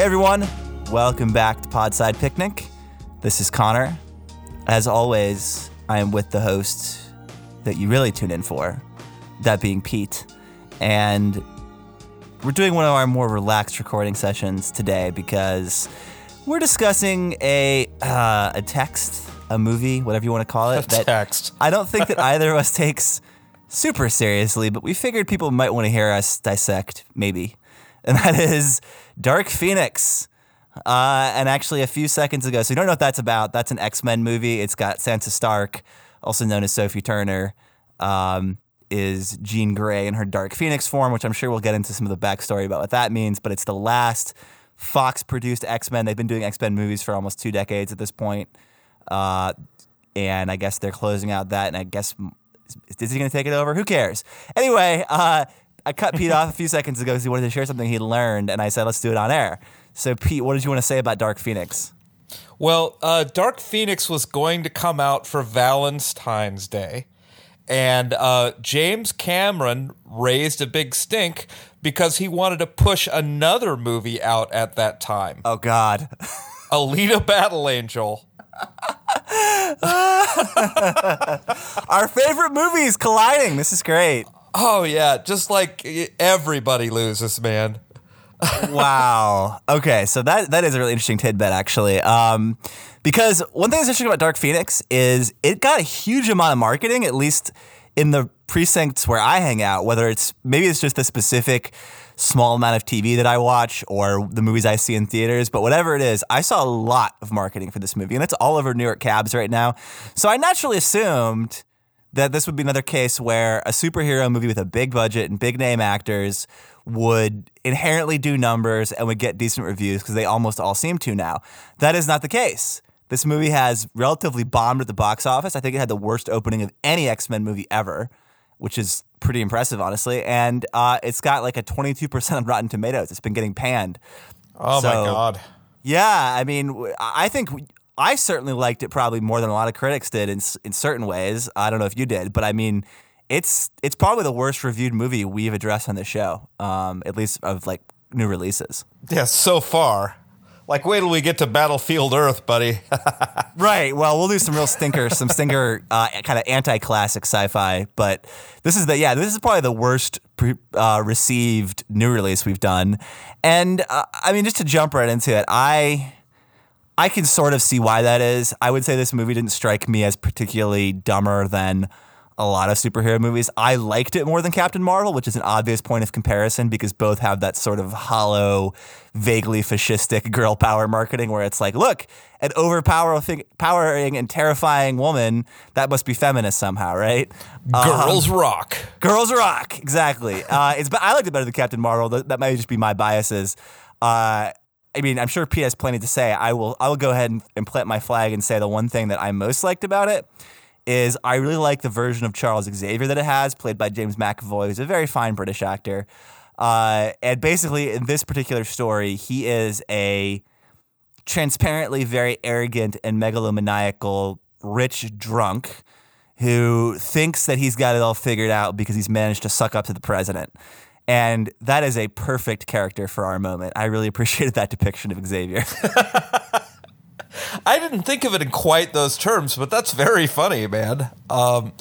Hey everyone, welcome back to Podside Picnic. This is Connor. As always, I am with the host that you really tune in for, that being Pete. And we're doing one of our more relaxed recording sessions today because we're discussing a uh, a text, a movie, whatever you want to call it. A text. I don't think that either of us takes super seriously, but we figured people might want to hear us dissect, maybe. And that is Dark Phoenix. Uh, and actually, a few seconds ago, so you don't know what that's about. That's an X Men movie. It's got Sansa Stark, also known as Sophie Turner, um, is Jean Grey in her Dark Phoenix form, which I'm sure we'll get into some of the backstory about what that means. But it's the last Fox produced X Men. They've been doing X Men movies for almost two decades at this point. Uh, and I guess they're closing out that. And I guess is Disney going to take it over? Who cares? Anyway, uh, I cut Pete off a few seconds ago because he wanted to share something he learned, and I said, let's do it on air. So, Pete, what did you want to say about Dark Phoenix? Well, uh, Dark Phoenix was going to come out for Valentine's Day, and uh, James Cameron raised a big stink because he wanted to push another movie out at that time. Oh, God. Alita Battle Angel. Our favorite movies colliding. This is great. Oh, yeah. Just like everybody loses, man. wow. Okay, so that that is a really interesting tidbit, actually. Um, because one thing that's interesting about Dark Phoenix is it got a huge amount of marketing, at least in the precincts where I hang out. Whether it's maybe it's just the specific small amount of TV that I watch or the movies I see in theaters, but whatever it is, I saw a lot of marketing for this movie, and it's all over New York cabs right now. So I naturally assumed that this would be another case where a superhero movie with a big budget and big name actors would inherently do numbers and would get decent reviews because they almost all seem to now. That is not the case. This movie has relatively bombed at the box office. I think it had the worst opening of any X Men movie ever, which is pretty impressive, honestly. And uh, it's got like a 22% on Rotten Tomatoes. It's been getting panned. Oh, So- my God. Yeah, I mean, I think I certainly liked it probably more than a lot of critics did in in certain ways. I don't know if you did, but I mean, it's it's probably the worst reviewed movie we've addressed on the show, um, at least of like new releases. Yeah, so far. Like, wait till we get to Battlefield Earth, buddy. Right. Well, we'll do some real stinkers, some stinker uh, kind of anti-classic sci-fi. But this is the yeah, this is probably the worst pre- uh, received new release we've done. And uh, I mean, just to jump right into it, I I can sort of see why that is. I would say this movie didn't strike me as particularly dumber than a lot of superhero movies. I liked it more than Captain Marvel, which is an obvious point of comparison because both have that sort of hollow, vaguely fascistic girl power marketing where it's like, look, an overpowering and terrifying woman, that must be feminist somehow, right? Girls rock. Girls Rock, exactly. Uh, it's I liked it better than Captain Marvel. That, that might just be my biases. Uh, I mean, I'm sure Pete has plenty to say. I will. I will go ahead and, plant my flag and say the one thing that I most liked about it is I really like the version of Charles Xavier that it has, played by James McAvoy, who's a very fine British actor. Uh, and basically, in this particular story, he is a transparently very arrogant and megalomaniacal rich drunk who thinks that he's got it all figured out because he's managed to suck up to the president. And that is a perfect character for our moment. I really appreciated that depiction of Xavier. I didn't think of it in quite those terms, but that's very funny, man. Um,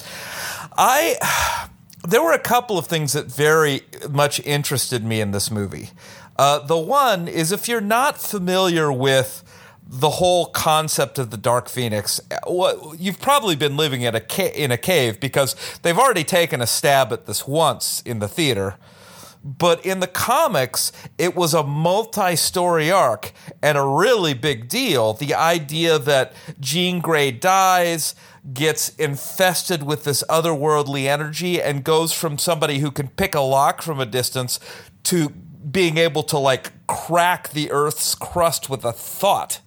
I there were a couple of things that very much interested me in this movie. Uh, the one is if you're not familiar with the whole concept of the Dark Phoenix, what you've probably been living in a ca- in a cave because they've already taken a stab at this once in the theater. But in the comics, it was a multi story arc and a really big deal. The idea that Jean Grey dies, gets infested with this otherworldly energy, and goes from somebody who can pick a lock from a distance to being able to like crack the Earth's crust with a thought.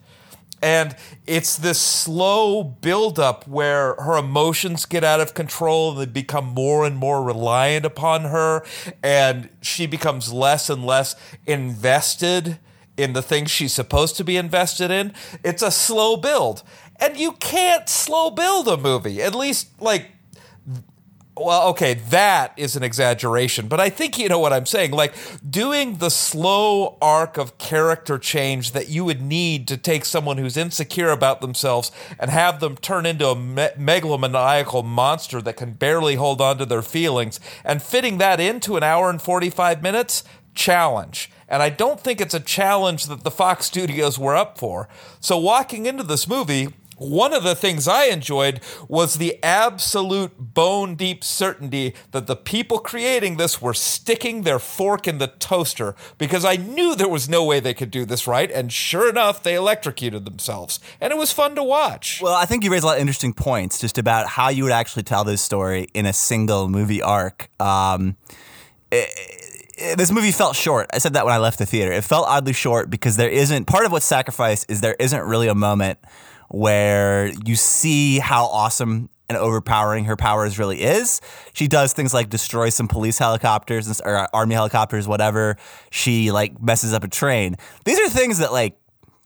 And it's this slow buildup where her emotions get out of control and they become more and more reliant upon her. And she becomes less and less invested in the things she's supposed to be invested in. It's a slow build. And you can't slow build a movie, at least like well, okay, that is an exaggeration, but I think you know what I'm saying. Like doing the slow arc of character change that you would need to take someone who's insecure about themselves and have them turn into a me- megalomaniacal monster that can barely hold on to their feelings, and fitting that into an hour and 45 minutes, challenge. And I don't think it's a challenge that the Fox studios were up for. So walking into this movie, one of the things I enjoyed was the absolute bone deep certainty that the people creating this were sticking their fork in the toaster because I knew there was no way they could do this right. And sure enough, they electrocuted themselves. And it was fun to watch. Well, I think you raised a lot of interesting points just about how you would actually tell this story in a single movie arc. Um, it, this movie felt short. I said that when I left the theater. It felt oddly short because there isn't part of what's sacrificed is there isn't really a moment where you see how awesome and overpowering her powers really is. She does things like destroy some police helicopters or uh, army helicopters, whatever. She like messes up a train. These are things that like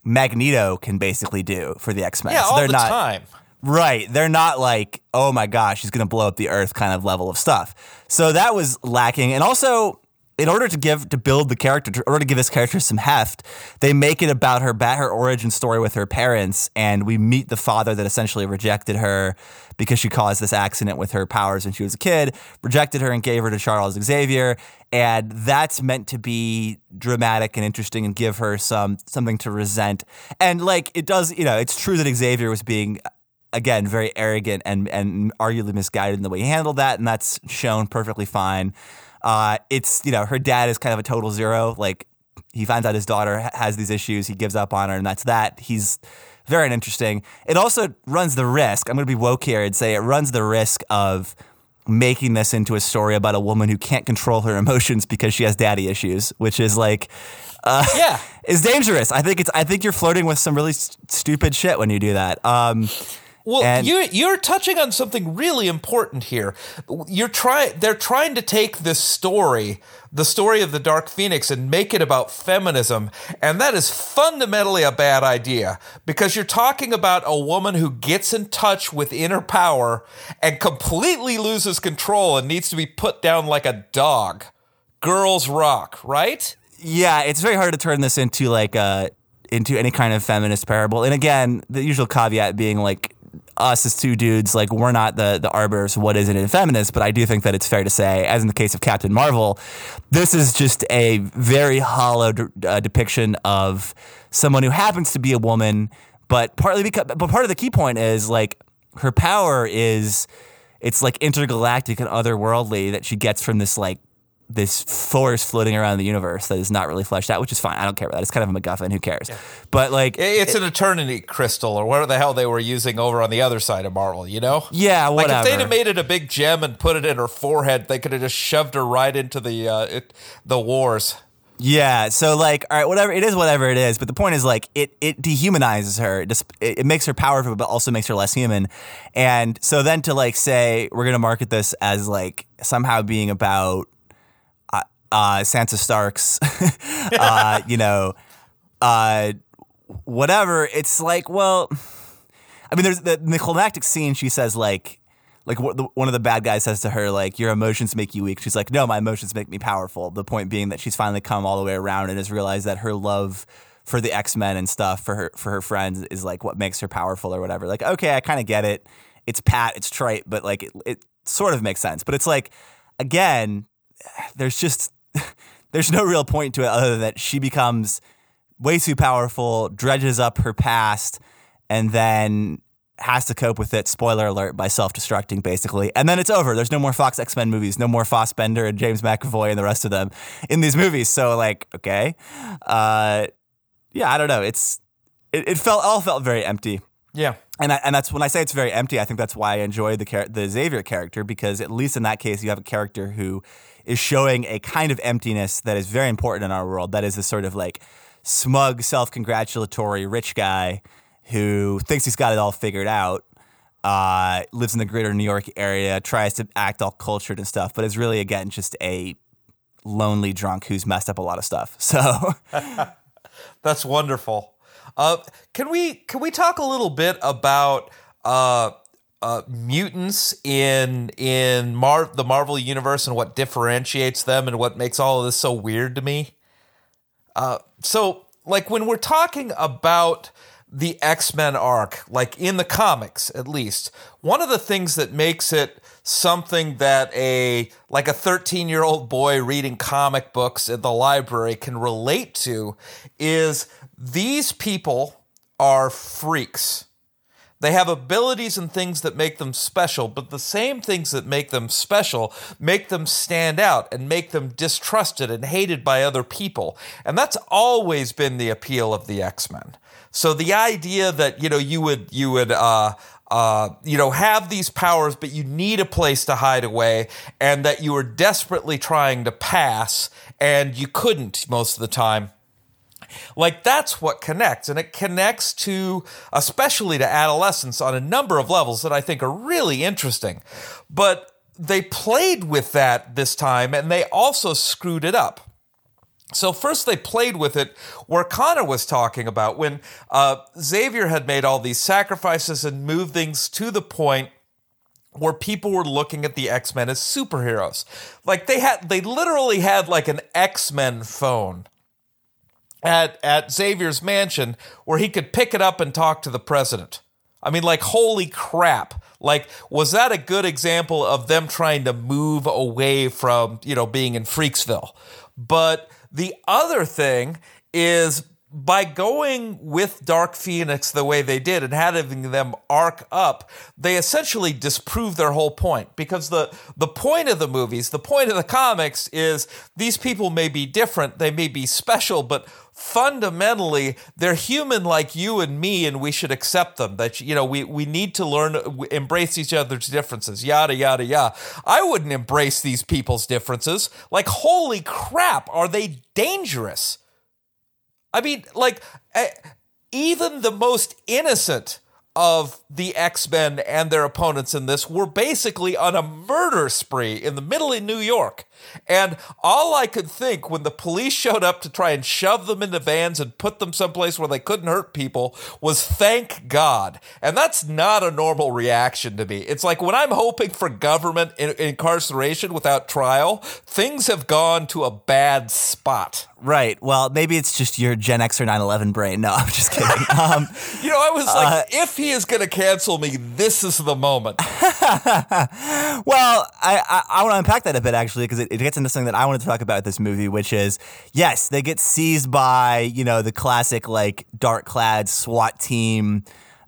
Magneto can basically do for the X Men. Yeah, so all the not, time. Right. They're not like, oh my gosh, she's going to blow up the earth kind of level of stuff. So that was lacking. And also, in order to give to build the character, in order to give this character some heft, they make it about her about her origin story with her parents, and we meet the father that essentially rejected her because she caused this accident with her powers when she was a kid, rejected her and gave her to Charles Xavier, and that's meant to be dramatic and interesting and give her some something to resent. And like it does, you know, it's true that Xavier was being again very arrogant and and arguably misguided in the way he handled that, and that's shown perfectly fine. Uh, it's you know her dad is kind of a total zero. Like he finds out his daughter has these issues, he gives up on her, and that's that. He's very uninteresting. It also runs the risk. I'm going to be woke here and say it runs the risk of making this into a story about a woman who can't control her emotions because she has daddy issues, which is like, uh, yeah, is dangerous. I think it's. I think you're flirting with some really st- stupid shit when you do that. Um, well, and you're you're touching on something really important here. You're trying they're trying to take this story, the story of the Dark Phoenix, and make it about feminism, and that is fundamentally a bad idea because you're talking about a woman who gets in touch with inner power and completely loses control and needs to be put down like a dog. Girls rock, right? Yeah, it's very hard to turn this into like a into any kind of feminist parable. And again, the usual caveat being like us as two dudes, like we're not the the arbiters what is it in feminist, but I do think that it's fair to say, as in the case of Captain Marvel, this is just a very hollow uh, depiction of someone who happens to be a woman, but partly because, but part of the key point is like her power is it's like intergalactic and otherworldly that she gets from this like this force floating around the universe that is not really fleshed out, which is fine. I don't care about that. It's kind of a MacGuffin. Who cares? Yeah. But like, it's it, an eternity crystal or whatever the hell they were using over on the other side of Marvel. You know? Yeah, whatever. Like if they'd have made it a big gem and put it in her forehead, they could have just shoved her right into the uh, it, the wars. Yeah, so like, all right, whatever it is, whatever it is. But the point is, like, it it dehumanizes her. It, just, it, it makes her powerful, but also makes her less human. And so then to like say we're gonna market this as like somehow being about uh, Sansa Starks, uh, you know, uh, whatever. It's like, well, I mean, there's the, the climactic scene. She says like, like one of the bad guys says to her like, "Your emotions make you weak." She's like, "No, my emotions make me powerful." The point being that she's finally come all the way around and has realized that her love for the X Men and stuff for her for her friends is like what makes her powerful or whatever. Like, okay, I kind of get it. It's pat, it's trite, but like it, it sort of makes sense. But it's like, again, there's just there's no real point to it other than that she becomes way too powerful, dredges up her past, and then has to cope with it, spoiler alert, by self destructing basically. And then it's over. There's no more Fox X Men movies, no more Fassbender and James McAvoy and the rest of them in these movies. So, like, okay. Uh, yeah, I don't know. It's, it, it felt, all felt very empty. Yeah. And, I, and that's when I say it's very empty. I think that's why I enjoy the char- the Xavier character because at least in that case you have a character who is showing a kind of emptiness that is very important in our world. That is this sort of like smug, self congratulatory rich guy who thinks he's got it all figured out. Uh, lives in the greater New York area, tries to act all cultured and stuff, but is really again just a lonely drunk who's messed up a lot of stuff. So That's wonderful. Uh, can we can we talk a little bit about uh, uh, mutants in in Mar- the Marvel universe and what differentiates them and what makes all of this so weird to me? Uh, so, like when we're talking about the X Men arc, like in the comics at least, one of the things that makes it something that a like a 13 year old boy reading comic books at the library can relate to is these people are freaks. They have abilities and things that make them special, but the same things that make them special make them stand out and make them distrusted and hated by other people. And that's always been the appeal of the X-Men. So the idea that, you know, you would you would uh uh, you know, have these powers, but you need a place to hide away, and that you were desperately trying to pass, and you couldn't most of the time. Like that's what connects, and it connects to, especially to adolescence on a number of levels that I think are really interesting. But they played with that this time, and they also screwed it up. So first they played with it where Connor was talking about when uh, Xavier had made all these sacrifices and moved things to the point where people were looking at the X-Men as superheroes. Like they had they literally had like an X-Men phone at at Xavier's mansion where he could pick it up and talk to the president. I mean like holy crap. Like was that a good example of them trying to move away from, you know, being in Freaksville? But the other thing is by going with Dark Phoenix the way they did and having them arc up, they essentially disprove their whole point. Because the, the point of the movies, the point of the comics is these people may be different, they may be special, but fundamentally they're human like you and me and we should accept them. That you know we, we need to learn embrace each other's differences yada yada yada i wouldn't embrace these people's differences. Like holy crap are they dangerous i mean like eh, even the most innocent of the X-Men and their opponents in this were basically on a murder spree in the middle of New York. And all I could think when the police showed up to try and shove them into vans and put them someplace where they couldn't hurt people was thank God. And that's not a normal reaction to me. It's like when I'm hoping for government in- incarceration without trial, things have gone to a bad spot. Right. Well, maybe it's just your Gen X or 9/11 brain. No, I'm just kidding. Um, you know, I was like, uh, if he is going to cancel me, this is the moment. well, I, I, I want to unpack that a bit actually because it, it gets into something that I wanted to talk about this movie, which is yes, they get seized by you know the classic like dark clad SWAT team.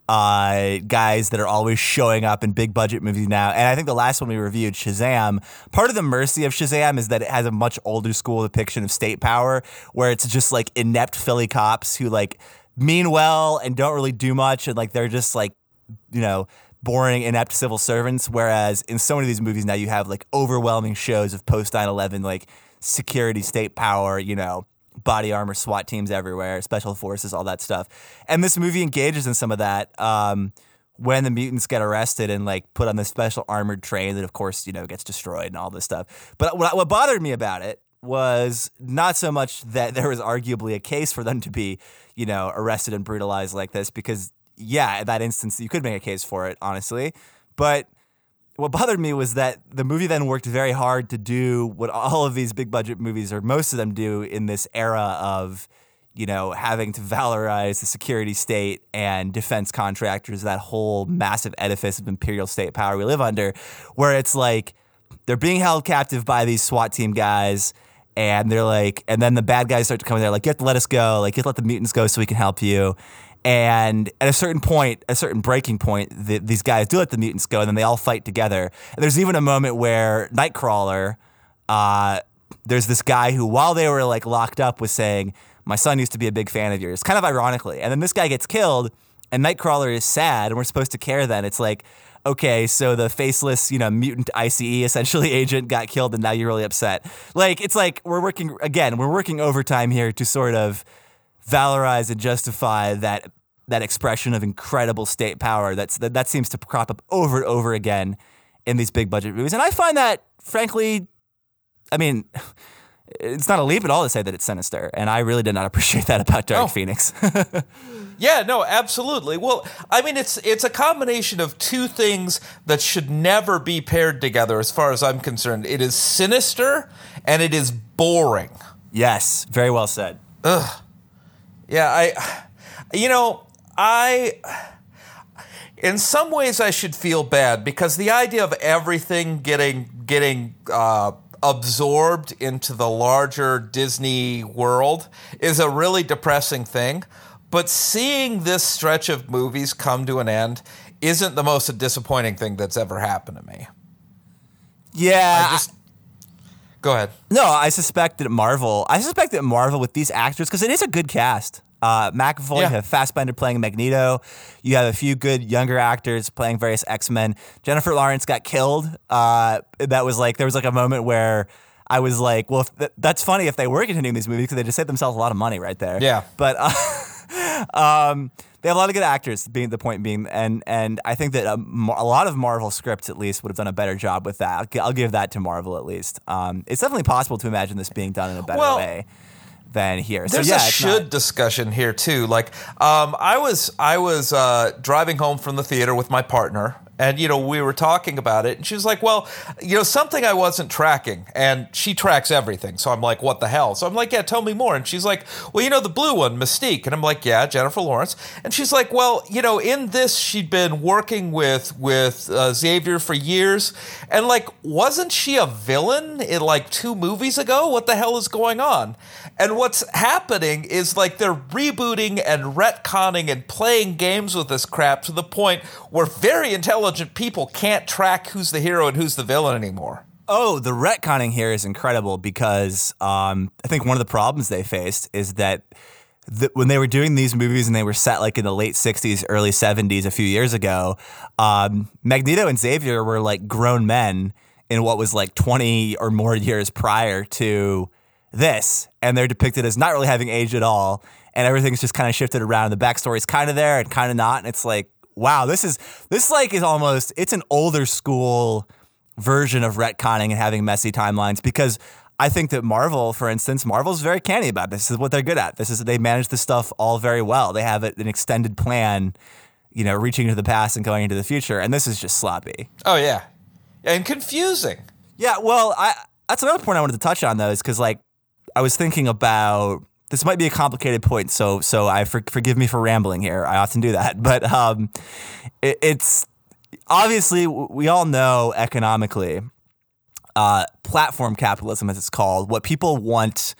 Uh, guys that are always showing up in big budget movies now. And I think the last one we reviewed, Shazam, part of the mercy of Shazam is that it has a much older school depiction of state power where it's just like inept Philly cops who like mean well and don't really do much. And like they're just like, you know, boring, inept civil servants. Whereas in so many of these movies now, you have like overwhelming shows of post 9 11, like security, state power, you know, body armor, SWAT teams everywhere, special forces, all that stuff. And this movie engages in some of that. Um, when the mutants get arrested and like put on this special armored train that of course you know gets destroyed and all this stuff but what, what bothered me about it was not so much that there was arguably a case for them to be you know arrested and brutalized like this because yeah, in that instance, you could make a case for it, honestly. But what bothered me was that the movie then worked very hard to do what all of these big budget movies, or most of them, do in this era of, you know, having to valorize the security state and defense contractors, that whole massive edifice of imperial state power we live under, where it's like they're being held captive by these SWAT team guys. And they're like, and then the bad guys start to come in there, like, you have to let us go. Like, you have to let the mutants go so we can help you And at a certain point, a certain breaking point, the, these guys do let the mutants go, and then they all fight together. And there's even a moment where Nightcrawler, uh, there's this guy who, while they were like locked up, was saying, "My son used to be a big fan of yours," kind of ironically. And then this guy gets killed, and Nightcrawler is sad, and we're supposed to care. Then it's like, okay, so the faceless, you know, mutant ICE essentially agent got killed, and now you're really upset. Like it's like we're working again, we're working overtime here to sort of valorize and justify that that expression of incredible state power that's that, that seems to crop up over and over again in these big budget movies. And I find that frankly I mean it's not a leap at all to say that it's sinister, and I really did not appreciate that about Dark Oh. Phoenix. Yeah, no, absolutely. Well, I mean, it's it's a combination of two things that should never be paired together, as far as I'm concerned. It is sinister and it is boring. yes, very well said. Ugh. Yeah, I, you know, I, in some ways, I should feel bad because the idea of everything getting getting uh, absorbed into the larger Disney world is a really depressing thing. But seeing this stretch of movies come to an end isn't the most disappointing thing that's ever happened to me. Yeah, I just go ahead. No, I suspect that Marvel. I suspect that Marvel with these actors because it is a good cast. Uh, McAvoy, Yeah. you have Fassbender playing Magneto. You have a few good younger actors playing various X Men. Jennifer Lawrence got killed. Uh, that was like there was like a moment where I was like, well, th- that's funny if they were continuing these movies because they just saved themselves a lot of money right there. Yeah. but. Uh, um, they have a lot of good actors. Being the point being, and and I think that a, a lot of Marvel scripts at least would have done a better job with that. I'll, I'll give that to Marvel at least. Um, it's definitely possible to imagine this being done in a better Well, way than here. So There's yeah, a should not- discussion here too. Like, um, I was I was uh, driving home from the theater with my partner, and you know we were talking about it, and she was like, "Well, you know something I wasn't tracking," and she tracks everything. So I'm like, "What the hell?" So I'm like, "Yeah, tell me more." And she's like, "Well, you know the blue one, Mystique," and I'm like, "Yeah, Jennifer Lawrence," and she's like, "Well, you know in this she'd been working with with uh, Xavier for years, and like wasn't she a villain in like two movies ago? What the hell is going on?" And what's happening is like they're rebooting and retconning and playing games with this crap to the point where very intelligent people can't track who's the hero and who's the villain anymore. Oh, the retconning here is incredible because um, I think one of the problems they faced is that th- when they were doing these movies and they were set like in the late 60s, early 70s a few years ago, um, Magneto and Xavier were like grown men in what was like 20 or more years prior to this. And they're depicted as not really having aged at all. And everything's just kind of shifted around. The backstory's kind of there and kind of not. And it's like, wow, this is, this like is almost, it's an older school version of retconning and having messy timelines because I think that Marvel, for instance, Marvel's very canny about this. This is what they're good at. This is they manage this stuff all very well. They have an extended plan, you know, reaching into the past and going into the future, and this is just sloppy. Oh yeah, and confusing. Yeah, well, I that's another point I wanted to touch on though, is because like I was thinking about this might be a complicated point, so so I for, forgive me for rambling here. I often do that, but um, it, it's obviously we all know economically, uh, platform capitalism, as it's called. What people want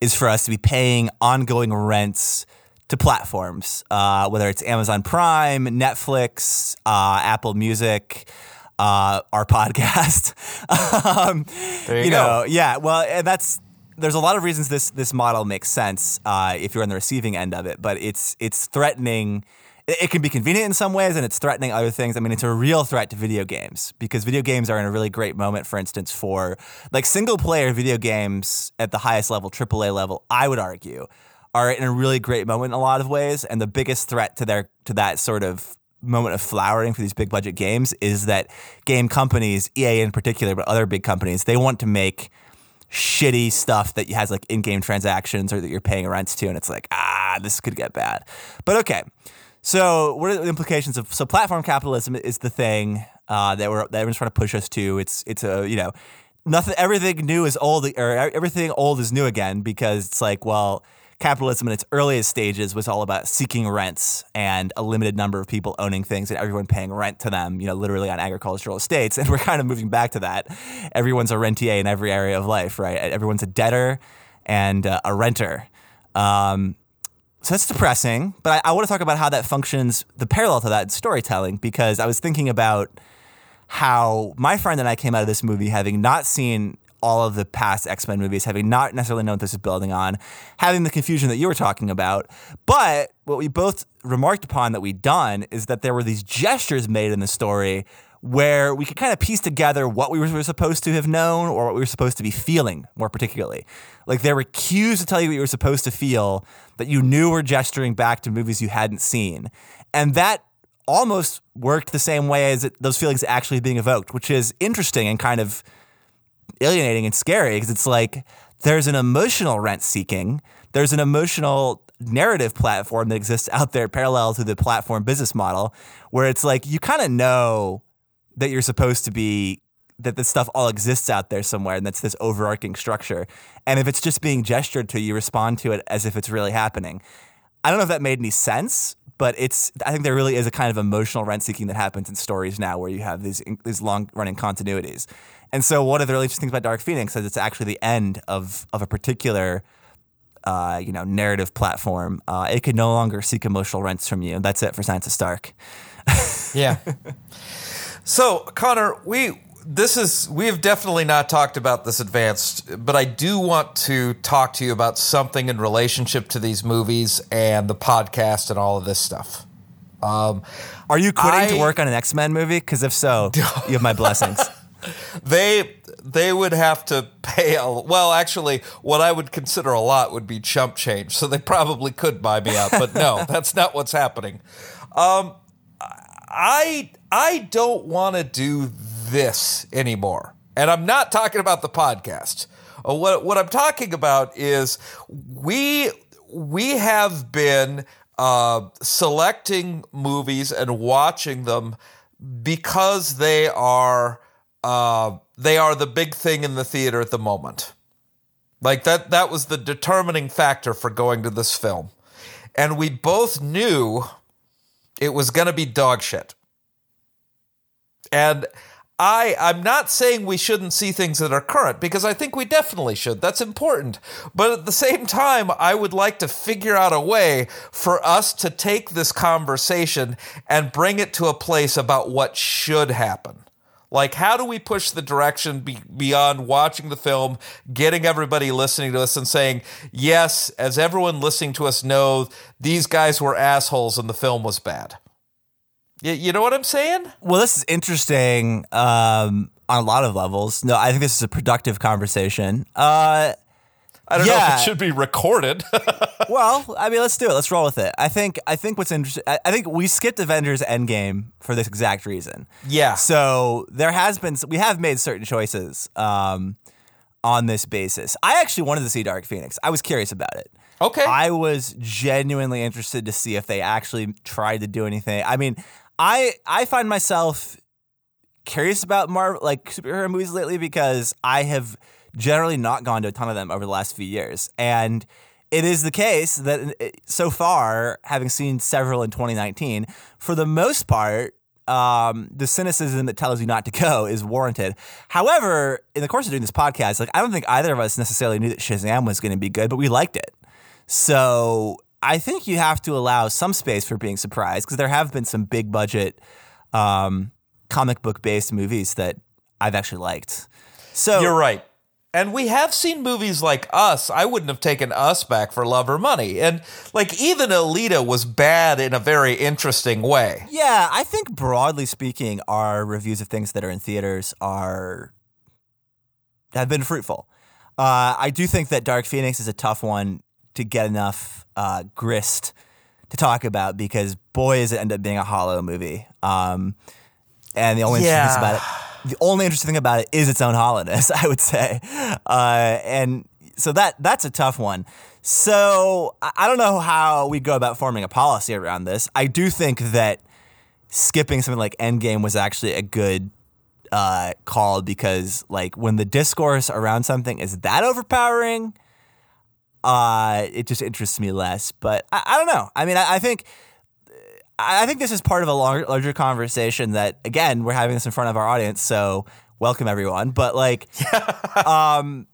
is for us to be paying ongoing rents to platforms, uh, whether it's Amazon Prime, Netflix, uh, Apple Music, uh, our podcast. um, There you know, go. yeah. Well, and that's there's a lot of reasons this this model makes sense uh, if you're on the receiving end of it, but it's it's threatening. It can be convenient in some ways, and it's threatening other things. I mean, it's a real threat to video games because video games are in a really great moment. For instance, for like single player video games at the highest level, AAA level, I would argue, are in a really great moment in a lot of ways. And the biggest threat to their to that sort of moment of flowering for these big budget games is that game companies, EA in particular, but other big companies, they want to make shitty stuff that has like in-game transactions or that you're paying rents to and it's like ah this could get bad. But okay. So what are the implications of so platform capitalism is the thing uh, that we're that everyone's trying to push us to. It's it's a you know nothing everything new is old or everything old is new again because it's like well capitalism in its earliest stages was all about seeking rents and a limited number of people owning things and everyone paying rent to them, you know, literally on agricultural estates. And we're kind of moving back to that. Everyone's a rentier in every area of life, right? Everyone's a debtor and uh, a renter. Um, so that's depressing, but I, I want to talk about how that functions, the parallel to that in storytelling, because I was thinking about how my friend and I came out of this movie having not seen all of the past X Men movies, having not necessarily known what this is building on, having the confusion that you were talking about. But what we both remarked upon that we'd done is that there were these gestures made in the story where we could kind of piece together what we were supposed to have known or what we were supposed to be feeling more particularly. Like there were cues to tell you what you were supposed to feel that you knew were gesturing back to movies you hadn't seen. And that almost worked the same way as it, those feelings actually being evoked, which is interesting and kind of alienating and scary because it's like there's an emotional rent seeking, there's an emotional narrative platform that exists out there parallel to the platform business model where it's like you kind of know that you're supposed to be that this stuff all exists out there somewhere and that's this overarching structure. And if it's just being gestured to, you respond to it as if it's really happening. I don't know if that made any sense, but it's I think there really is a kind of emotional rent seeking that happens in stories now where you have these these long running continuities. And so one of the really interesting things about Dark Phoenix is it's actually the end of of a particular uh, you know narrative platform. Uh, it could no longer seek emotional rents from you. That's it for Sansa Stark. yeah. So, Connor, we this is we have definitely not talked about this advanced, but I do want to talk to you about something in relationship to these movies and the podcast and all of this stuff. Um, Are you quitting I, to work on an X Men movie? Because if so, you have my blessings. They they would have to pay a well actually what i would consider a lot would be chump change so they probably could buy me out but no that's not what's happening um, i i don't want to do this anymore. And I'm not talking about the podcast. Uh, what, what I'm talking about is we we have been uh, selecting movies and watching them because they are uh, they are the big thing in the theater at the moment. Like that that was the determining factor for going to this film. And we both knew it was going to be dog shit. And I I'm not saying we shouldn't see things that are current because I think we definitely should. That's important. But at the same time, I would like to figure out a way for us to take this conversation and bring it to a place about what should happen. Like, how do we push the direction be- beyond watching the film, getting everybody listening to us and saying, yes, as everyone listening to us knows, these guys were assholes and the film was bad? You, you know what I'm saying? Well, this is interesting um, on a lot of levels. No, I think this is a productive conversation. Uh, I don't yeah. know if it should be recorded. well, I mean, let's do it. Let's roll with it. I think. I think what's interesting. I, I think we skipped Avengers Endgame for this exact reason. Yeah. So there has been. We have made certain choices um, on this basis. I actually wanted to see Dark Phoenix. I was curious about it. Okay. I was genuinely interested to see if they actually tried to do anything. I mean, I I find myself curious about Marvel like superhero movies lately because I have generally not gone to a ton of them over the last few years, and it is the case that uh, so far, having seen several in 2019, for the most part, um, the cynicism that tells you not to go is warranted. However, in the course of doing this podcast, like I don't think either of us necessarily knew that Shazam was going to be good, but we liked it. So I think you have to allow some space for being surprised because there have been some big budget um, comic book based movies that I've actually liked. So you're right. And we have seen movies like Us. I wouldn't have taken Us back for Love or Money. And like even Alita was bad in a very interesting way. Yeah, I think broadly speaking, our reviews of things that are in theaters are have been fruitful. Uh, I do think that Dark Phoenix is a tough one to get enough uh, grist to talk about because boy, is it end up being a hollow movie. Um, and the only yeah. thing about it, the only interesting thing about it is its own hollowness, I would say. Uh, and so that that's a tough one. So I don't know how we go about forming a policy around this. I do think that skipping something like Endgame was actually a good uh, call because like when the discourse around something is that overpowering, uh, it just interests me less. But I, I don't know. I mean, I, I, think. I think this is part of a larger, larger conversation that, again, we're having this in front of our audience, so welcome everyone. But like, um,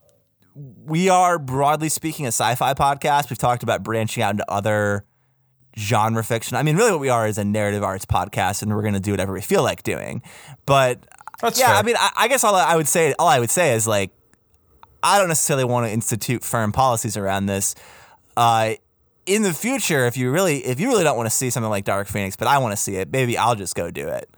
we are broadly speaking a sci-fi podcast. We've talked about branching out into other genre fiction. I mean, really, what we are is a narrative arts podcast, and we're going to do whatever we feel like doing. But That's yeah, fair. I mean, I, I guess all I would say, all I would say is like, I don't necessarily want to institute firm policies around this. Uh, in the future, if you really, if you really don't want to see something like Dark Phoenix, but I want to see it, maybe I'll just go do it.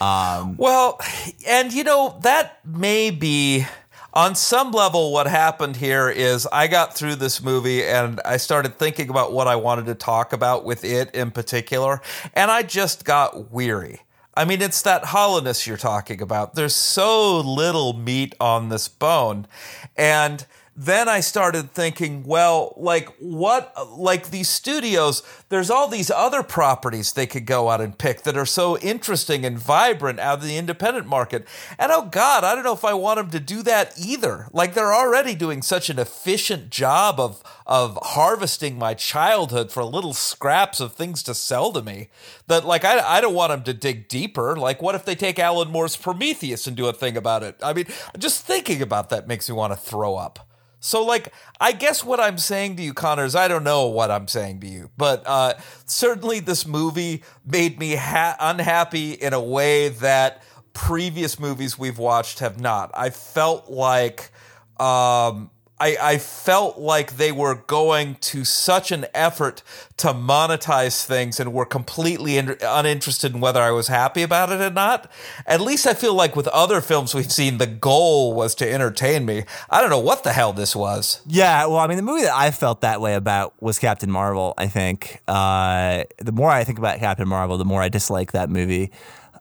Um, well, and you know, that may be on some level what happened here is I got through this movie and I started thinking about what I wanted to talk about with it in particular, and I just got weary. I mean, it's that hollowness you're talking about. There's so little meat on this bone. And then I started thinking, well, like what, like these studios, there's all these other properties they could go out and pick that are so interesting and vibrant out of the independent market. And oh God, I don't know if I want them to do that either. Like they're already doing such an efficient job of, of harvesting my childhood for little scraps of things to sell to me that like I, I don't want them to dig deeper. Like what if they take Alan Moore's Promethea and do a thing about it? I mean, just thinking about that makes me want to throw up. So, like, I guess what I'm saying to you, Connor, is I don't know what I'm saying to you, but uh, certainly this movie made me ha- unhappy in a way that previous movies we've watched have not. I felt like. Um, I, I felt like they were going to such an effort to monetize things and were completely in, uninterested in whether I was happy about it or not. At least I feel like with other films we've seen, the goal was to entertain me. I don't know what the hell this was. Yeah, well, I mean, the movie that I felt that way about was Captain Marvel. I think uh, the more I think about Captain Marvel, the more I dislike that movie.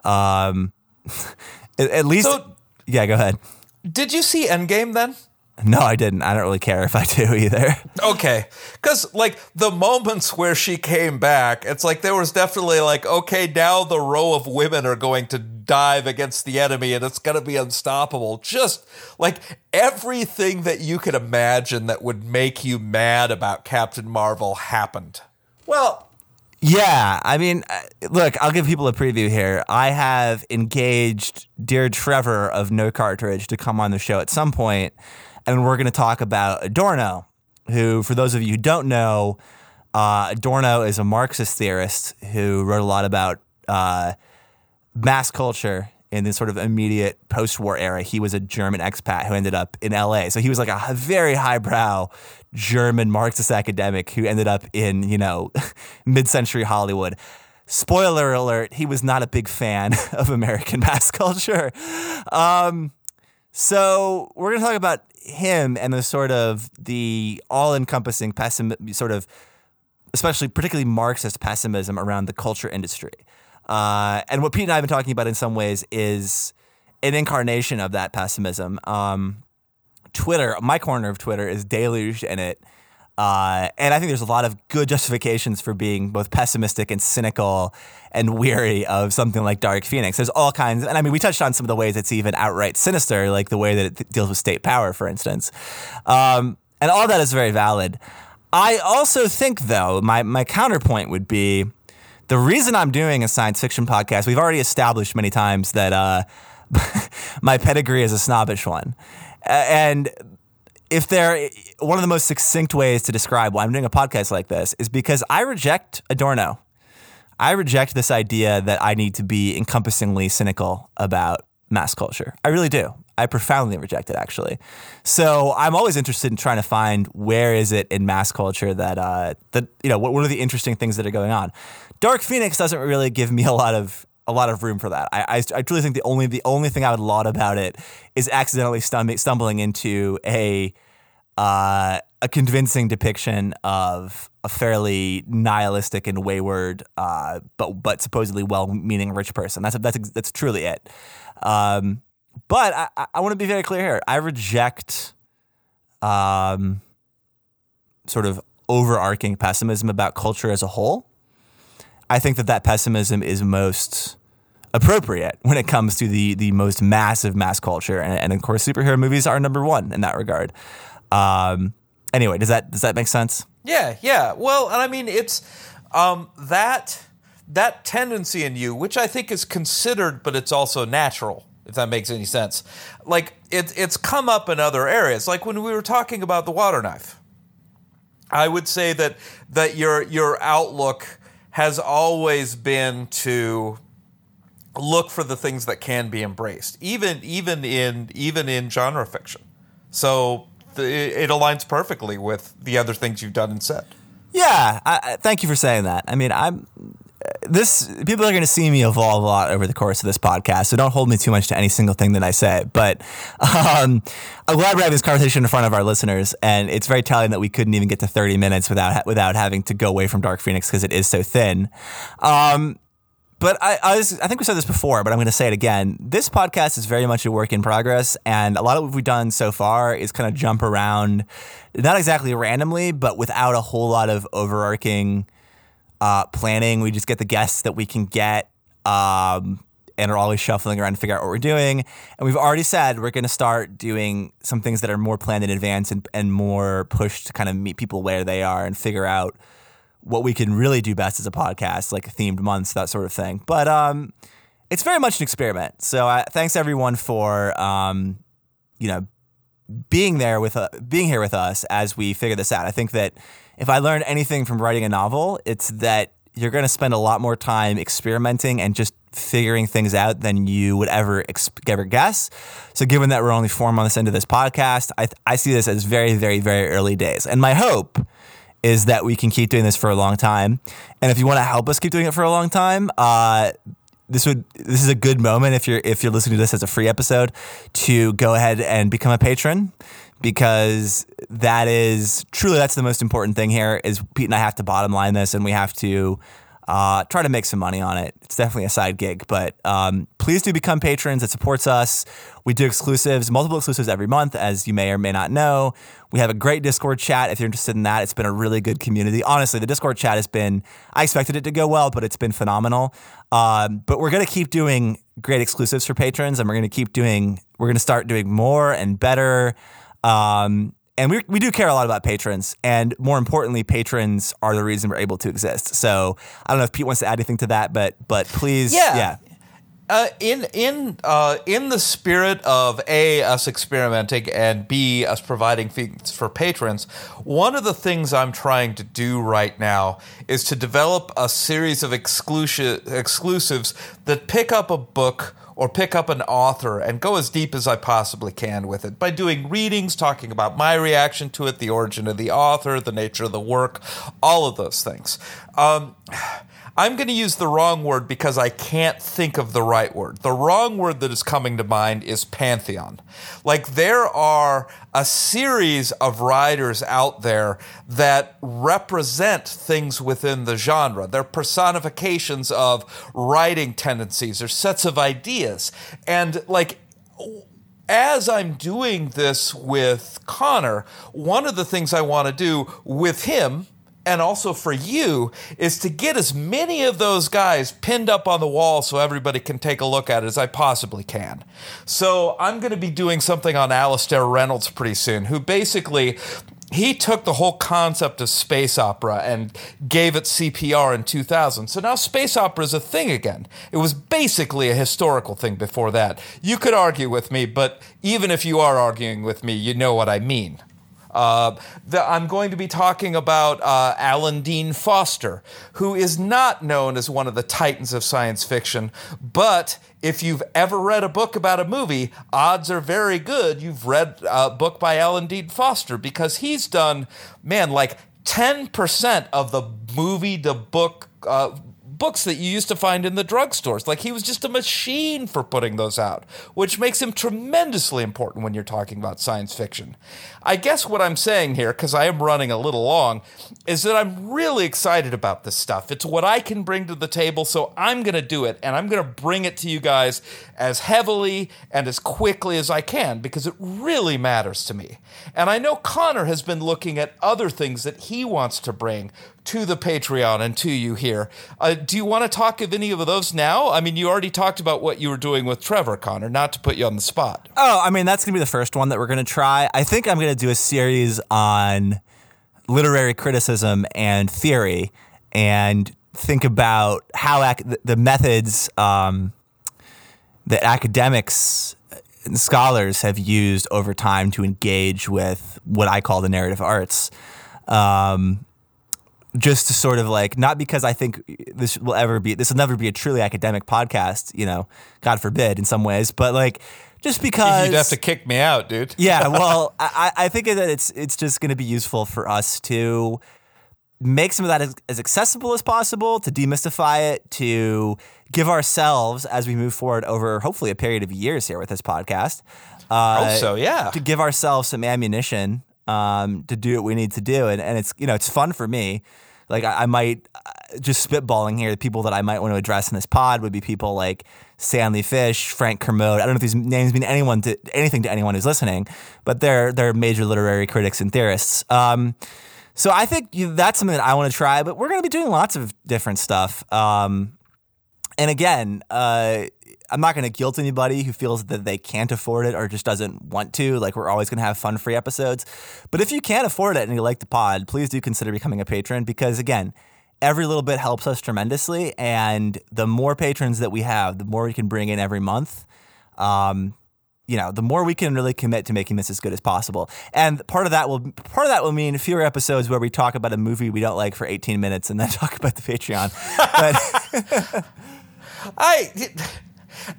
Um, at, at least, So- yeah. Go ahead. Did you see Endgame then? No, I didn't. I don't really care if I do either. Okay. Because, like, the moments where she came back, it's like there was definitely, like, okay, now the row of women are going to dive against the enemy and it's going to be unstoppable. Just like everything that you could imagine that would make you mad about Captain Marvel happened. Well, yeah. I mean, uh, look, I'll give people a preview here. I have engaged dear Trevor of No Cartridge to come on the show at some point, and we're going to talk about Adorno, who, for those of you who don't know, uh, Adorno is a Marxist theorist who wrote a lot about uh, mass culture in the sort of immediate post-war era. He was a German expat who ended up in LA. So he was like a very highbrow German Marxist academic who ended up in, you know, mid-century Hollywood. Spoiler alert, he was not a big fan of American mass culture. Um, so we're going to talk about him and the sort of the all-encompassing pessim- sort of especially particularly Marxist pessimism around the culture industry. Uh, and what Pete and I have been talking about in some ways is an incarnation of that pessimism. Um, Twitter, my corner of Twitter, is deluged in it. Uh, and I think there's a lot of good justifications for being both pessimistic and cynical and weary of something like Dark Phoenix. There's all kinds, and I mean, we touched on some of the ways it's even outright sinister, like the way that it deals with state power, for instance. Um, and all that is very valid. I also think, though, my, my counterpoint would be the reason I'm doing a science fiction podcast, we've already established many times that uh, my pedigree is a snobbish one. And if there, one of the most succinct ways to describe why I'm doing a podcast like this is because I reject Adorno. I reject this idea that I need to be encompassingly cynical about mass culture. I really do. I profoundly reject it, actually. So I'm always interested in trying to find where is it in mass culture that uh, that you know what, what are the interesting things that are going on. Dark Phoenix doesn't really give me a lot of a lot of room for that. I, I, I truly think the only the only thing I would laud about it is accidentally stum- stumbling into a uh, a convincing depiction of a fairly nihilistic and wayward, uh, but but supposedly well-meaning rich person. That's that's that's truly it. Um, but I, I- want to be very clear here. I reject um, sort of overarching pessimism about culture as a whole. I think that that pessimism is most appropriate when it comes to the the most massive mass culture, and, and of course, superhero movies are number one in that regard. Um, anyway, does that does that make sense? Yeah, yeah. Well, and I mean, it's um, that that tendency in you, which I think is considered, but it's also natural. if that makes any sense. Like it's it's come up in other areas. Like when we were talking about the water knife, I would say that that your your outlook has always been to look for the things that can be embraced, even even in even in genre fiction. So the, it aligns perfectly with the other things you've done and said. Yeah, I, I, thank you for saying that. I mean, I'm this people are going to see me evolve a lot over the course of this podcast, so don't hold me too much to any single thing that I say. But um, I'm glad we're having this conversation in front of our listeners, and it's very telling that we couldn't even get to 30 minutes without without having to go away from Dark Phoenix because it is so thin. Um, but I, I, was, I think we said this before, but I'm going to say it again. This podcast is very much a work in progress, and a lot of what we've done so far is kind of jump around, not exactly randomly, but without a whole lot of overarching uh, planning. We just get the guests that we can get um, and are always shuffling around to figure out what we're doing. And we've already said we're going to start doing some things that are more planned in advance and, and more pushed to kind of meet people where they are and figure out what we can really do best as a podcast, like themed months, that sort of thing. But um, it's very much an experiment. So uh, thanks everyone for um, you know being there with uh, being here with us as we figure this out. I think that if I learned anything from writing a novel, it's that you're going to spend a lot more time experimenting and just figuring things out than you would ever ever guess. So, given that we're only four months into this podcast, I, I see this as very, very, very early days. And my hope is that we can keep doing this for a long time. And if you want to help us keep doing it for a long time, uh, this would this is a good moment if you're if you're listening to this as a free episode to go ahead and become a patron because that is truly that's the most important thing here is Pete and I have to bottom line this and we have to uh, try to make some money on it. It's definitely a side gig, but um, please do become patrons. It supports us. We do exclusives, multiple exclusives every month, as you may or may not know. We have a great Discord chat if you're interested in that. It's been a really good community. Honestly, the Discord chat has been, I expected it to go well, but it's been phenomenal. Um, but we're going to keep doing great exclusives for patrons, and we're going to keep doing, we're going to start doing more and better. Um, and we, we do care a lot about patrons, and more importantly, patrons are the reason we're able to exist. So I don't know if Pete wants to add anything to that, but but please, yeah. yeah. Uh, in in uh, in the spirit of a us experimenting and b us providing feeds for patrons, one of the things I'm trying to do right now is to develop a series of exclusive exclusives that pick up a book or pick up an author and go as deep as I possibly can with it by doing readings, talking about my reaction to it, the origin of the author, the nature of the work, all of those things. Um, I'm going to use the wrong word because I can't think of the right word. The wrong word that is coming to mind is pantheon. Like there are a series of writers out there that represent things within the genre. They're personifications of writing tendencies or sets of ideas. And like as I'm doing this with Connor, one of the things I want to do with him and also for you is to get as many of those guys pinned up on the wall so everybody can take a look at it as I possibly can. So I'm going to be doing something on Alastair Reynolds pretty soon, who basically he took the whole concept of space opera and gave it CPR in 2000. So now space opera is a thing again. It was basically a historical thing before that. You could argue with me, but even if you are arguing with me, you know what I mean. Uh, the, I'm going to be talking about uh, Alan Dean Foster, who is not known as one of the titans of science fiction, but if you've ever read a book about a movie, odds are very good you've read a book by Alan Dean Foster because he's done, man, like 10% of the movie to book uh, books that you used to find in the drugstores. Like he was just a machine for putting those out, which makes him tremendously important when you're talking about science fiction. I guess what I'm saying here, because I am running a little long, is that I'm really excited about this stuff. It's what I can bring to the table, so I'm going to do it, and I'm going to bring it to you guys as heavily and as quickly as I can because it really matters to me. And I know Connor has been looking at other things that he wants to bring to the Patreon and to you here. Uh, do you want to talk of any of those now? I mean, you already talked about what you were doing with Trevor, Connor, not to put you on the spot. Oh, I mean, that's going to be the first one that we're going to try. I think I'm going to do a series on literary criticism and theory and think about how ac- the methods. Um, that academics and scholars have used over time to engage with what I call the narrative arts. Um, just to sort of like not because I think this will ever be this will never be a truly academic podcast, you know, God forbid in some ways, but like just because You'd have to kick me out, dude. yeah, well, I, I think that it's it's just going to be useful for us to make some of that as, as accessible as possible, to demystify it, to give ourselves as we move forward over hopefully a period of years here with this podcast. Uh, so, yeah. To give ourselves some ammunition um, to do what we need to do, and and it's you know it's fun for me. Like I, I might uh, just spitballing here. The people that I might want to address in this pod would be people like Stanley Fish, Frank Kermode. I don't know if these names mean anyone to anything to anyone who's listening, but they're they're major literary critics and theorists. Um, so I think that's something that I want to try. But we're going to be doing lots of different stuff. Um, and again, uh, I'm not going to guilt anybody who feels that they can't afford it or just doesn't want to. Like, we're always going to have fun free episodes. But if you can't afford it and you like the pod, please do consider becoming a patron because, again, every little bit helps us tremendously. And the more patrons that we have, the more we can bring in every month. Um, you know, the more we can really commit to making this as good as possible. And part of that will part of that will mean fewer episodes where we talk about a movie we don't like for 18 minutes and then talk about the Patreon. But I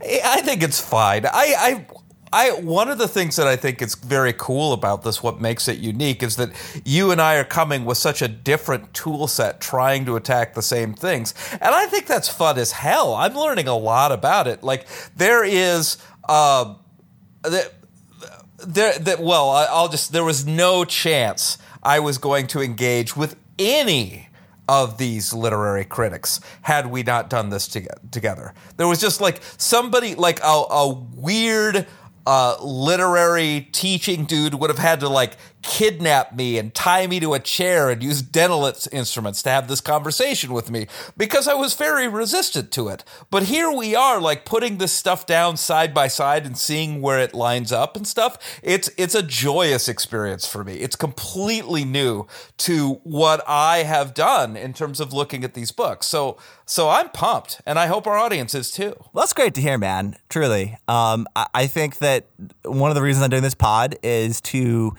I think it's fine. I I I one of the things that I think is very cool about this, what makes it unique, is that you and I are coming with such a different tool set, trying to attack the same things, and I think that's fun as hell. I'm learning a lot about it. Like there is, uh, there, there, that well, I'll just there was no chance I was going to engage with any of these literary critics had we not done this to- together. There was just like somebody like a, a weird uh, literary teaching dude would have had to like kidnap me and tie me to a chair and use dental instruments to have this conversation with me because I was very resistant to it. But here we are, like putting this stuff down side by side and seeing where it lines up and stuff. It's it's a joyous experience for me. It's completely new to what I have done in terms of looking at these books. So so I'm pumped, and I hope our audience is too. Well, that's great to hear, man. Truly. Um, I, I think that one of the reasons I'm doing this pod is to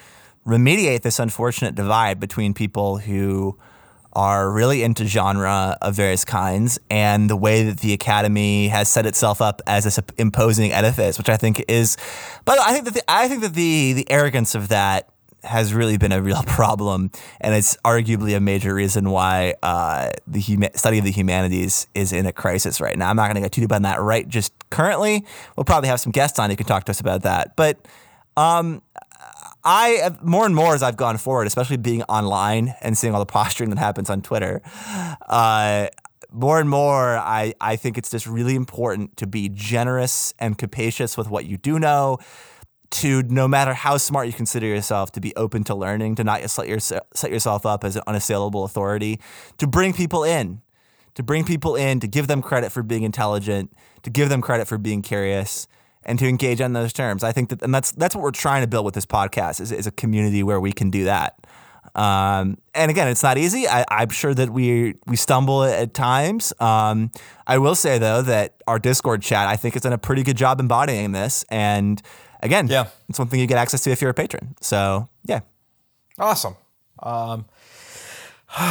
remediate this unfortunate divide between people who are really into genre of various kinds and the way that the academy has set itself up as this imposing edifice, which I think is, but I think that the, I think that the the arrogance of that has really been a real problem, and it's arguably a major reason why uh, the huma- study of the humanities is in a crisis right now. I'm not going to get too deep on that right just currently. We'll probably have some guests on who can talk to us about that, but. Um, I more and more as I've gone forward, especially being online and seeing all the posturing that happens on Twitter, uh, more and more I, I think it's just really important to be generous and capacious with what you do know. To no matter how smart you consider yourself, to be open to learning, to not set, your, set yourself up as an unassailable authority, to bring people in, to bring people in, to give them credit for being intelligent, to give them credit for being curious, and to engage on those terms. I think that, and that's that's what we're trying to build with this podcast is, is a community where we can do that. Um, and again, it's not easy. I, I'm sure that we we stumble at times. Um, I will say though that our Discord chat, I think, has done a pretty good job embodying this. And again, Yeah. it's something you get access to if you're a patron. So yeah, Awesome. Um,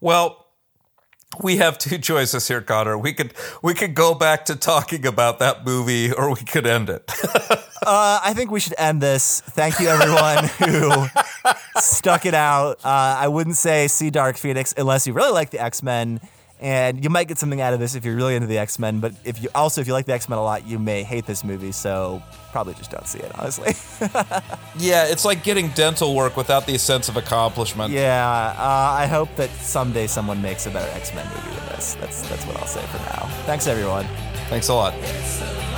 well, we have two choices here, Connor. We could we could go back to talking about that movie, or we could end it. Uh, I think we should end this. Thank you, everyone who stuck it out. Uh, I wouldn't say see Dark Phoenix unless you really like the X Men, and you might get something out of this if you're really into the X Men. But if you also if you like the X Men a lot, you may hate this movie. So probably just don't see it, honestly. yeah, it's like getting dental work without the sense of accomplishment. yeah, uh, I hope that someday someone makes a better X Men movie than this. That's that's what I'll say for now. Thanks, everyone. Thanks a lot. It's a